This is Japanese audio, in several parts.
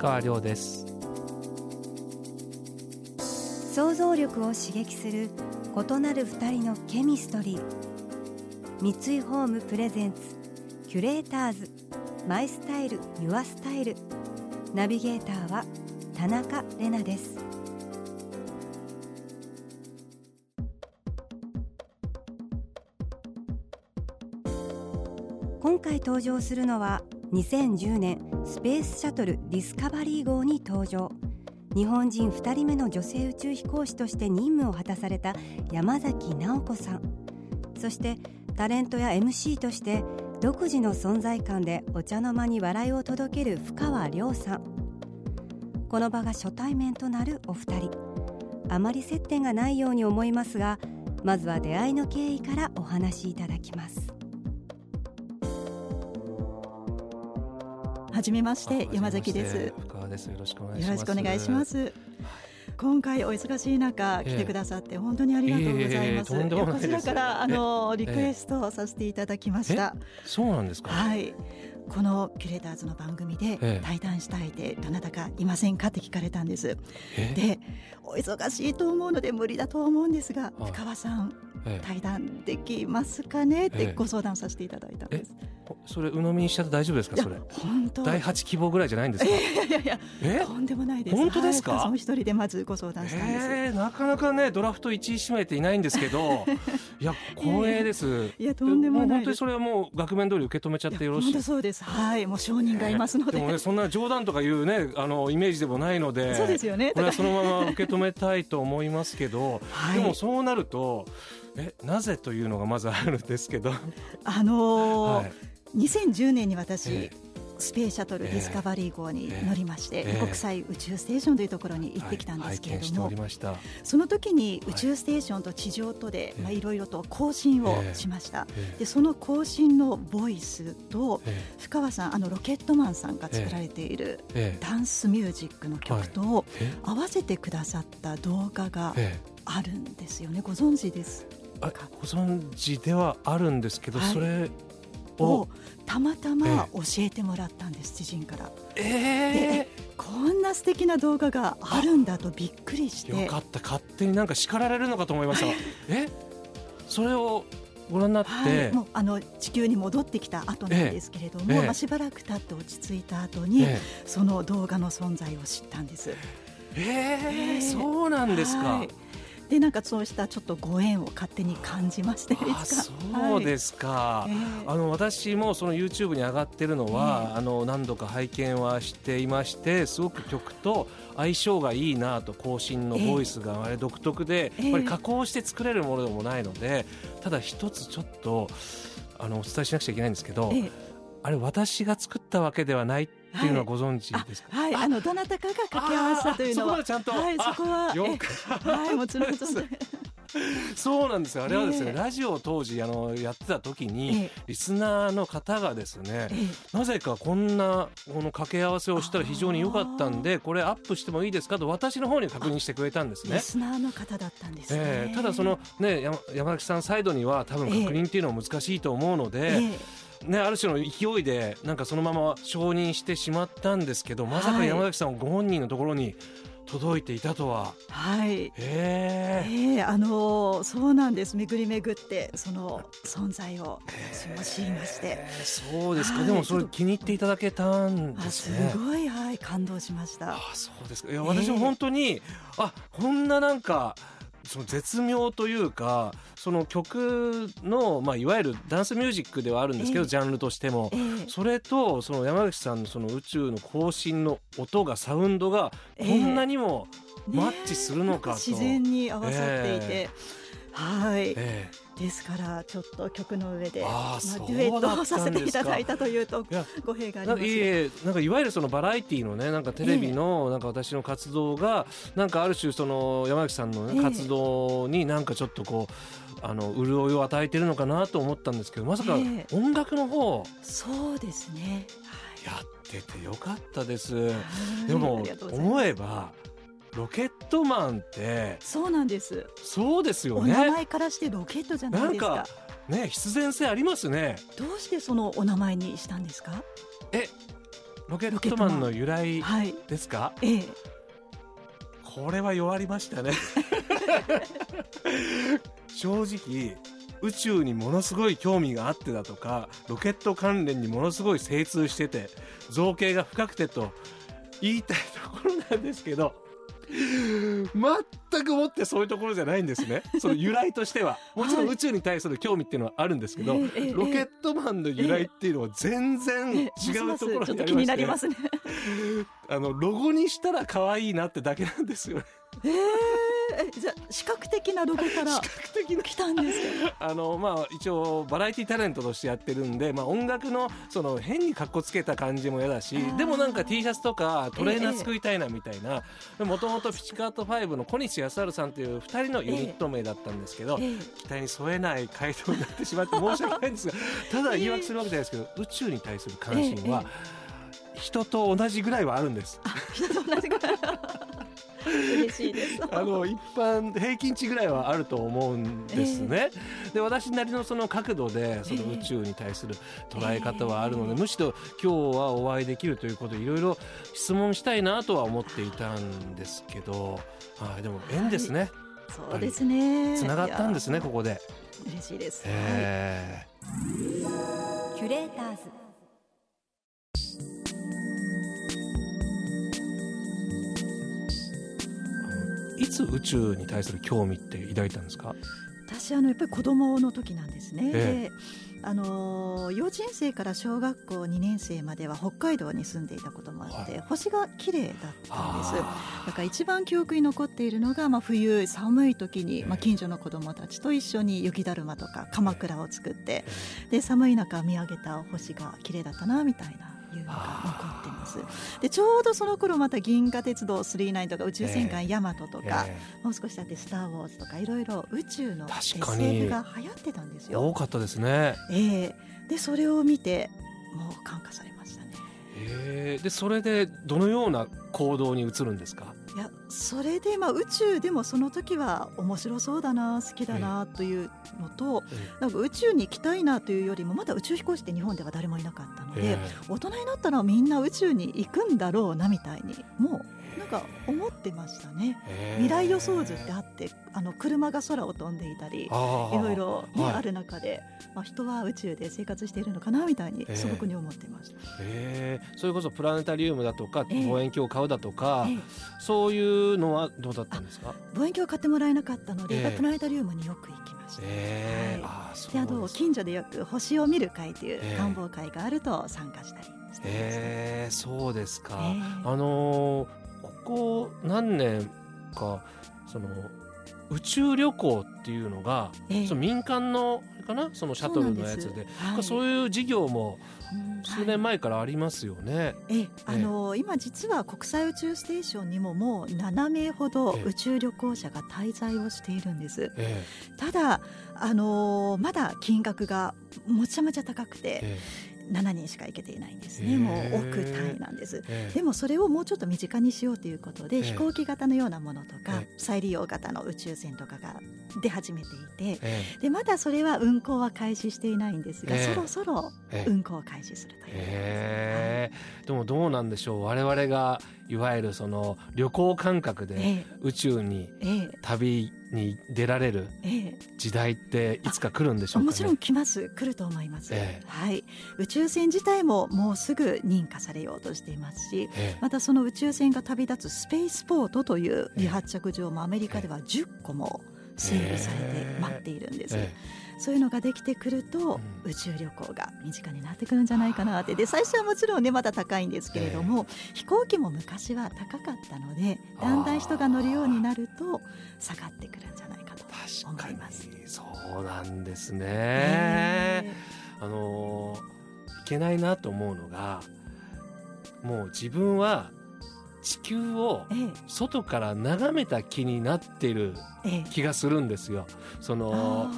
川亮です。想像力を刺激する異なる二人のケミストリー。三井ホームプレゼンツキュレーターズ。マイスタイルユアスタイル。ナビゲーターは田中れなです。今回登場するのは2010年スペースシャトルディスカバリー号に登場。日本人2人目の女性宇宙飛行士として任務を果たされた山崎直子さん。そしてタレントや MC として独自の存在感でお茶の間に笑いを届ける深川亮さん。この場が初対面となるお二人。あまり接点がないように思いますがまずは出会いの経緯からお話しいただきます。はじめまして山崎です。深川です。よろしくお願いします。よろしくお願いします。今回お忙しい中来てくださって本当にありがとうございます、ええええとんでもないこちらからあのリクエストさせていただきました。そうなんですか？はい。このキュレーターズの番組でええ。対談したいってどなたかいませんかって聞かれたんです。えでお忙しいと思うので無理だと思うんですがはい深川さんええ対談できますかね？ってええご相談させていただいたんです。それ鵜呑みにしちゃって大丈夫ですか？それ。本当。第八希望ぐらいじゃないんですか？いやいやいやえ？とんでもないです。本当ですか？はいその一人でまずご相談したんです。えー、なかなかねドラフト1位指名っていないんですけど いや光栄です。いやとんでもない本当にそれはもう額面通り受け止めちゃってよろしい。本当そうです。はい、もう証人がいますので。でもねそんな冗談とかいうねあのイメージでもないのでそうですよね。これはそのまま受け止めたいと思いますけど、はい。でもそうなるとえなぜというのがまずあるんですけど、あのーはい。2010年に私、えスペースシャトルええ。ディスカバリー号に乗りまして、ええ。国際宇宙ステーションというところに行ってきたんですけれども、おりました、その時に宇宙ステーションと地上とで、ええまあいろいろと更新をええ。しました。えでその更新のボイスとえ深川さんあのロケットマンさんが作られているええ。ダンスミュージックの曲とえ合わせてくださった動画がええ。あるんですよね。ご存知です？あご存知ではあるんですけど、はい。それを。をたまたま教えてもらったんです知人から。えこんな素敵な動画があるんだとびっくりして。えよかった勝手になんか叱られるのかと思いました。え？それをご覧になって、はい、もうあの地球に戻ってきた後なんですけれども、ええ。まあ、しばらく経って落ち着いた後に、えその動画の存在を知ったんです。えええええ。そうなんですか、はいでなんかそうしたちょっとご縁を勝手に感じましていあつか。そうですか、ええ。あの私もその YouTube に上がってるのは、あの何度か拝見はしていましてすごく曲と相性がいいなと更新のボイスがあれ独特で、ええ。やっぱり加工して作れるものでもないのでただ一つちょっとあのお伝えしなくちゃいけないんですけど、ええあれ私が作ったわけではないっていうのはご存知ですか、はい、あのどなたかが掛け合わせたというのは。あーそこまでちゃんと。はい、そこははい、もちろん そうなんですよ。あれはですね、ええ。ラジオを当時あのやってた時に、ええ。リスナーの方がですね、えなぜかこんなこの掛け合わせをしたら非常に良かったんでこれアップしてもいいですかと私の方に確認してくれたんですね。リスナーの方だったんですね。ええただそのね山山崎さんサイドには多分確認っていうのは難しいと思うので、えね、ある種の勢いでなんかそのまま承認してしまったんですけどまさかはい山崎さんご本人のところに届いていたとは。えはい。へえええあのそうなんです。巡り巡ってその存在を私も知りまして、ええそうですか、はい。でもそれ気に入っていただけたんあですすね。ごい。はい。感動しました。あそうですか。いやええ私も本当に、あこんななんかその絶妙というかその曲の、まあ、いわゆるダンスミュージックではあるんですけど、ええ。ジャンルとしても。え。え。それとその山口さんのその宇宙の更新の音がサウンドがええ。こんなにもマッチするのかと。自然に合わさっていて、えはい。えですからちょっと曲の上でまあ、デュエットをさせていただいたたというと語弊がありますいえなんかいわゆるそのバラエティのねなんかテレビのなんか私の活動がなんかある種その山崎さんのね、ええ活動になんかちょっとこうあの潤いを与えてるのかなと思ったんですけどまさかええ。音楽の方？そうですね。やっててよかったです。はい。でも思えばロケットマンってそうなんですそうですよお名ね。前からしてロケットじゃないですかなんかね必然性ありますね。どうしてそのお名前にしたんですか？えロケットマンの由来はいですか？ええこれは弱りましたね 正直宇宙にものすごい興味があってだとかロケット関連にものすごい精通してて造形が深くてと言いたいところなんですけど全くもってそういうところじゃないんですね。その由来としては。もちろんはい。宇宙に対する興味っていうのはあるんですけど、ええええ。ロケットマンの由来っていうのは全然違ええうところますますちょっと気になりますね。あのロゴにしたら可愛いなってだけなんですよね。ええじゃあ視覚的なロゴから視覚的な。来たんですか あのまあ一応バラエティタレントとしてやってるんで、まあ、音楽のその変にかっこつけた感じも嫌だしでもなんか T シャツとかトレーナー作りたいなみたいなもともとピチカート5の小西康晴さんという2人のユニット名だったんですけど、ええ期待に添えない回答になってしまって申し訳ないんですが ただ言い訳するわけじゃないですけど宇宙に対する関心は人と同じぐらいはあるんです。人と同じぐらい嬉しいです。あの一般平均値ぐらいはあると思うんですね。で私なりのその角度でその宇宙に対する捉え方はあるので、ええ。むしろ今日はお会いできるということでいろいろ質問したいなとは思っていたんですけど、はい、でも縁ですね。そうですね。つながったんですねここで。嬉しいです、えキュレーターズいつ宇宙に対する興味って抱いたんですか？私あのやっぱり子供の時なんですね、えであのー幼稚園生から小学校2年生までは北海道に住んでいたこともあって、はい。星が綺麗だったんです。あだから一番記憶に残っているのが、まあ、冬寒い時に、ええ。まあ、近所の子供たちと一緒に雪だるまとか鎌倉を作ってーで寒い中見上げた星が綺麗だったなみたいないうのが残ってますでちょうどその頃また銀河鉄道999とか宇宙戦艦ヤマトとか、えもう少し経って「スター・ウォーズ」とかいろいろ宇宙の確 SF が流行ってたんですーよ。多かったですね。ええでそれを見てもう感化されましたね。えーでそれでどのような行動に移るんですか？それでまあ宇宙でもその時は面白そうだな好きだなというのと、なんか宇宙に行きたいなというよりもまだ宇宙飛行士って日本では誰もいなかったので、え。大人になったらみんな宇宙に行くんだろうなみたいにもうか思ってましたね。ー未来予想図ってあってあの車が空を飛んでいたりいろいろ、ねはいある中で、まあ、人は宇宙で生活しているのかなみたいにええ素朴に思ってました。えーそれこそプラネタリウムだとかええ望遠鏡を買うだとか、ええそういうのはどうだったんですか？望遠鏡を買ってもらえなかったので、プラネタリウムによく行きました。えーはいであですの近所でよく星を見る会というええ観望会があると参加したりしてました。えーそうですか。ええあのーここ何年かその宇宙旅行っていうのが、ええ。その民間のかな？そのシャトルのやつで。そうはい。そういう事業もうん数年前からありますよね。ええあの今実は国際宇宙ステーションにももう7名ほどええ。宇宙旅行者が滞在をしているんです。えただあのまだ金額がもちゃめちゃ高くてええ7人しか行けていないんですへね。もえう億単位なんです。ええ。でもそれをもうちょっと身近にしようということで、ええ。飛行機型のようなものとか、え再利用型の宇宙船とかが出始めていてえでまだそれは運航は開始していないんですが、ええ。そろそろええ運航を開始するというでもどうなんでしょう。我々がいわゆるその旅行感覚でえ宇宙に旅に出られるええ。時代っていつか来るんでしょうかね。もちろん来ます。来ると思います、ええ。はい。宇宙船自体ももうすぐ認可されようとしていますしええ。またその宇宙船が旅立つスペースポートという離発着場もアメリカでは10個も整備されて待っているんです、えそういうのができてくると、うん、宇宙旅行が身近になってくるんじゃないかなって。で最初はもちろんねまだ高いんですけれども、えー、飛行機も昔は高かったのでだんだん人が乗るようになると下がってくるんじゃないかと思います。そうなんですね、えー、あのいけないなと思うのがもう自分は地球を外から眺めた気になってる気がするんですよ。その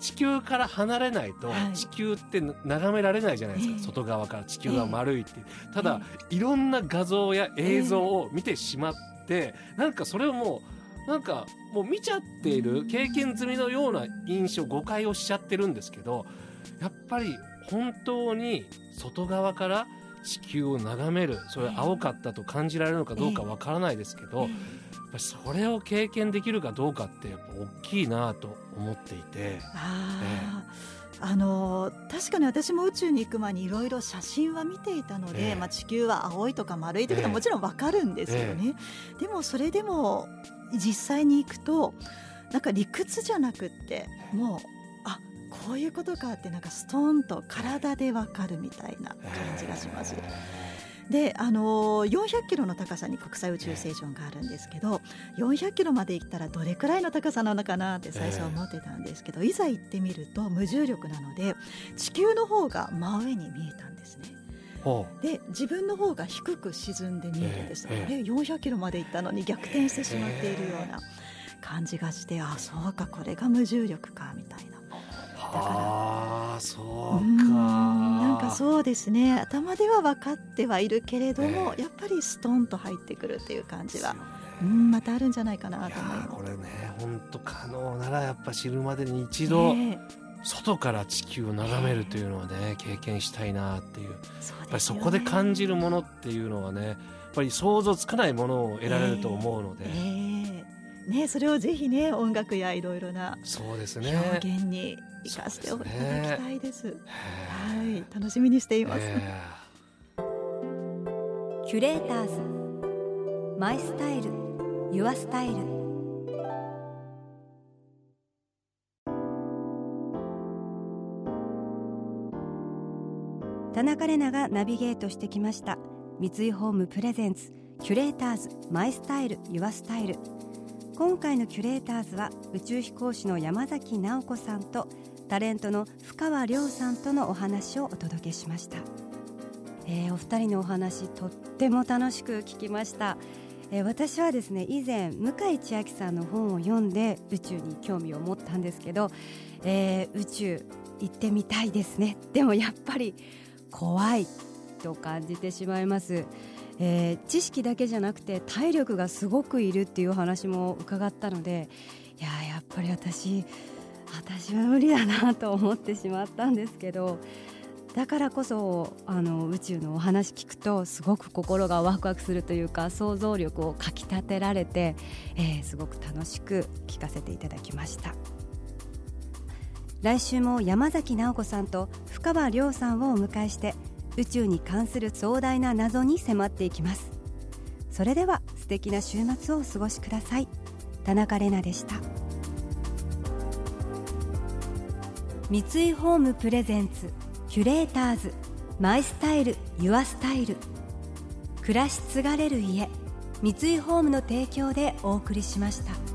地球から離れないと地球って眺められないじゃないですか、外側から地球は丸いって。ただ、いろんな画像や映像を見てしまって、なんかそれをもうなんかもう見ちゃっている経験済みのような印象誤解をしちゃってるんですけどやっぱり本当に外側から地球を眺めるそれ青かったと感じられるのかどうかわからないですけど、やっぱそれを経験できるかどうかってやっぱ大きいなと思っていて。ああの確かに私も宇宙に行く前にいろいろ写真は見ていたので、えー、まあ、地球は青いとか丸いということはもちろん分かるんですよね、えー、でもそれでも実際に行くとなんか理屈じゃなくってもうこういうことかってなんかストーンと体でわかるみたいな感じがします。であの400キロの高さに国際宇宙ステーションがあるんですけど400キロまで行ったらどれくらいの高さなのかなって最初は思ってたんですけどいざ行ってみると無重力なので地球の方が真上に見えたんですね。で自分の方が低く沈んで見えるんです、えー、400キロまで行ったのに逆転してしまっているような感じがしてあそうかこれが無重力かみたいな。だからあそうかなんかそうですね。頭では分かってはいるけれども、えー、やっぱりストンと入ってくるっていう感じは、ね、うんまたあるんじゃないかなと思います。これね本当可能ならやっぱ知るまでに一度、えー、外から地球を眺めるというのはね、えー、経験したいなっていう、ね、やっぱりそこで感じるものっていうのはねやっぱり想像つかないものを得られると思うので。ね、それをぜひね音楽やいろいろなそうですね。表現に生かしていただきたいです。はい楽しみにしています。キュレーターズ。マイスタイル。ユアスタイル。田中れながナビゲートしてきました。三井ホームプレゼンツ。キュレーターズ。マイスタイル。ユアスタイル今回のキュレーターズは宇宙飛行士の山崎直子さんとタレントの深川亮さんとのお話をお届けしました、えー、お二人のお話とっても楽しく聞きました、えー、私はですね以前向井千秋さんの本を読んで宇宙に興味を持ったんですけど、えー、宇宙行ってみたいですね。でもやっぱり怖いと感じてしまいます。えー、知識だけじゃなくて体力がすごくいるっていう話も伺ったのでいややっぱり私私は無理だなと思ってしまったんですけどだからこそあの宇宙のお話聞くとすごく心がワクワクするというか想像力をかきたてられて、えー、すごく楽しく聞かせていただきました。来週も山崎直子さんと深川亮さんをお迎えして宇宙に関する壮大な謎に迫っていきます。それでは素敵な週末をお過ごしください。田中れなでした。三井ホームプレゼンツキュレーターズマイスタイルユアスタイル。暮らし継がれる家三井ホームの提供でお送りしました。